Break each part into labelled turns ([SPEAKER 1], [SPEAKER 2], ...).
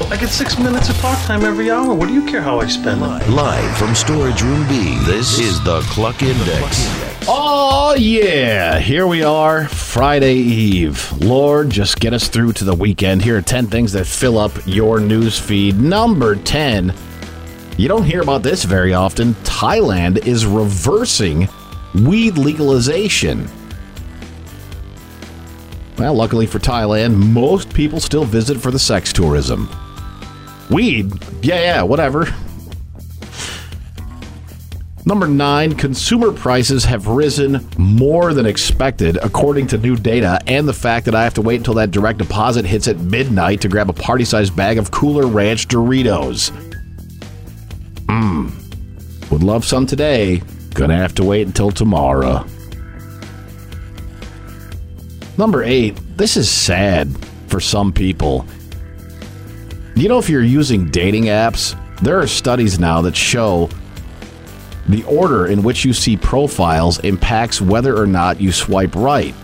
[SPEAKER 1] I get six minutes of talk time every hour. What do you care how I spend it?
[SPEAKER 2] Live from Storage Room B, this is the Cluck Index.
[SPEAKER 3] Oh, yeah. Here we are, Friday Eve. Lord, just get us through to the weekend. Here are 10 things that fill up your news feed. Number 10. You don't hear about this very often. Thailand is reversing weed legalization. Well, luckily for Thailand, most people still visit for the sex tourism. Weed? Yeah, yeah, whatever. Number nine, consumer prices have risen more than expected, according to new data, and the fact that I have to wait until that direct deposit hits at midnight to grab a party sized bag of Cooler Ranch Doritos. Mmm. Would love some today. Gonna have to wait until tomorrow. Number eight, this is sad for some people. You know, if you're using dating apps, there are studies now that show the order in which you see profiles impacts whether or not you swipe right.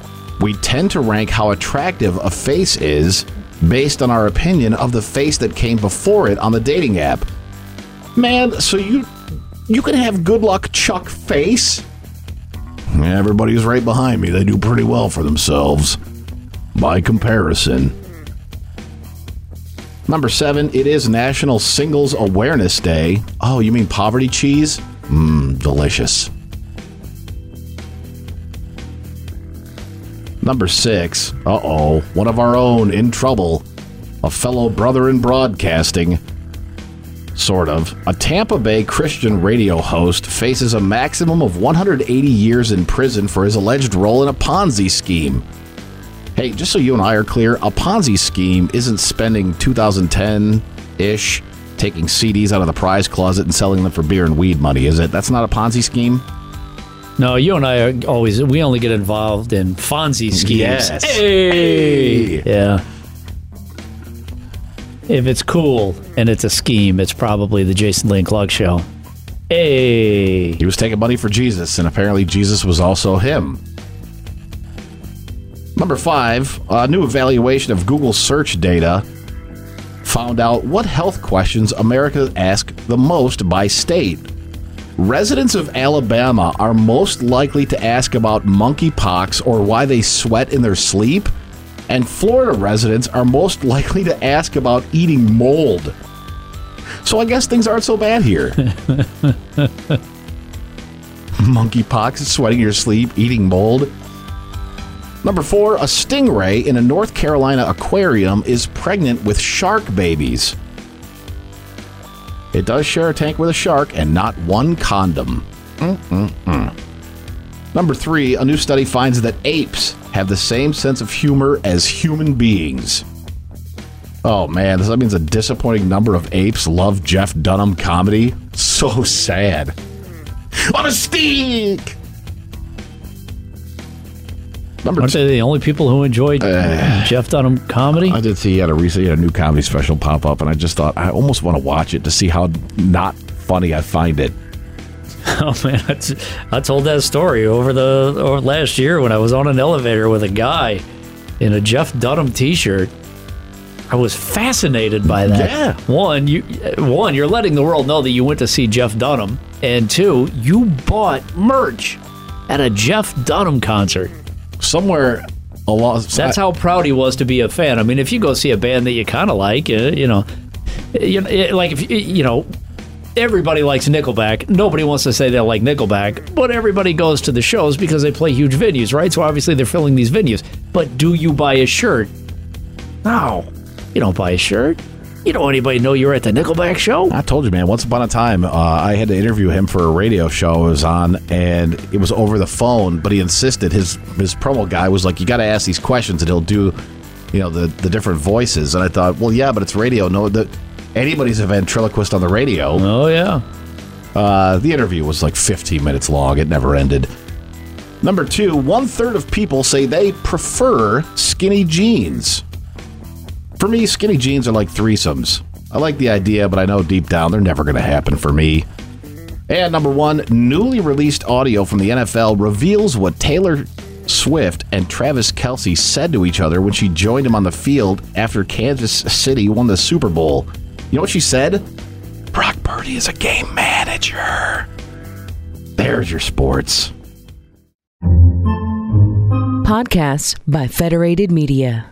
[SPEAKER 3] We tend to rank how attractive a face is based on our opinion of the face that came before it on the dating app. Man, so you you can have good luck Chuck face. Everybody's right behind me. They do pretty well for themselves. By comparison. Number seven, it is National Singles Awareness Day. Oh, you mean poverty cheese? Mmm, delicious. Number six, uh oh, one of our own in trouble. A fellow brother in broadcasting. Sort of. A Tampa Bay Christian radio host faces a maximum of 180 years in prison for his alleged role in a Ponzi scheme. Hey, just so you and I are clear, a Ponzi scheme isn't spending 2010 ish taking CDs out of the prize closet and selling them for beer and weed money, is it? That's not a Ponzi scheme?
[SPEAKER 4] No, you and I are always, we only get involved in Fonzie schemes.
[SPEAKER 3] Yes.
[SPEAKER 4] Hey! Yeah. If it's cool and it's a scheme, it's probably the Jason Lane Clark show. Hey!
[SPEAKER 3] He was taking money for Jesus, and apparently Jesus was also him. Number five, a new evaluation of Google search data found out what health questions America ask the most by state. Residents of Alabama are most likely to ask about monkeypox or why they sweat in their sleep, and Florida residents are most likely to ask about eating mold. So I guess things aren't so bad here. monkeypox, sweating in your sleep, eating mold. Number four, a stingray in a North Carolina aquarium is pregnant with shark babies. It does share a tank with a shark and not one condom. Mm-mm-mm. Number three, a new study finds that apes have the same sense of humor as human beings. Oh man, that means a disappointing number of apes love Jeff Dunham comedy. So sad. On a stick! Number
[SPEAKER 4] Aren't they the only people who enjoyed uh, Jeff Dunham comedy?
[SPEAKER 3] I did see he had a recent he had a new comedy special pop up, and I just thought I almost want to watch it to see how not funny I find it.
[SPEAKER 4] Oh man, I, t- I told that story over the over last year when I was on an elevator with a guy in a Jeff Dunham T-shirt. I was fascinated by that.
[SPEAKER 3] Yeah.
[SPEAKER 4] One, you one, you're letting the world know that you went to see Jeff Dunham, and two, you bought merch at a Jeff Dunham concert.
[SPEAKER 3] Somewhere along
[SPEAKER 4] That's how proud he was to be a fan. I mean, if you go see a band that you kind of like, uh, you know, you it- like if you know, everybody likes Nickelback. Nobody wants to say they like Nickelback, but everybody goes to the shows because they play huge venues, right? So obviously they're filling these venues. But do you buy a shirt? No, you don't buy a shirt. You don't want anybody to know you're at the Nickelback show.
[SPEAKER 3] I told you, man. Once upon a time, uh, I had to interview him for a radio show I was on, and it was over the phone. But he insisted. His his promo guy was like, "You got to ask these questions, and he'll do, you know, the the different voices." And I thought, well, yeah, but it's radio. No, the, anybody's a ventriloquist on the radio.
[SPEAKER 4] Oh yeah.
[SPEAKER 3] Uh, the interview was like 15 minutes long. It never ended. Number two, one third of people say they prefer skinny jeans. For me, skinny jeans are like threesomes. I like the idea, but I know deep down they're never going to happen for me. And number one, newly released audio from the NFL reveals what Taylor Swift and Travis Kelce said to each other when she joined him on the field after Kansas City won the Super Bowl. You know what she said? Brock Purdy is a game manager. There's your sports.
[SPEAKER 5] Podcasts by Federated Media.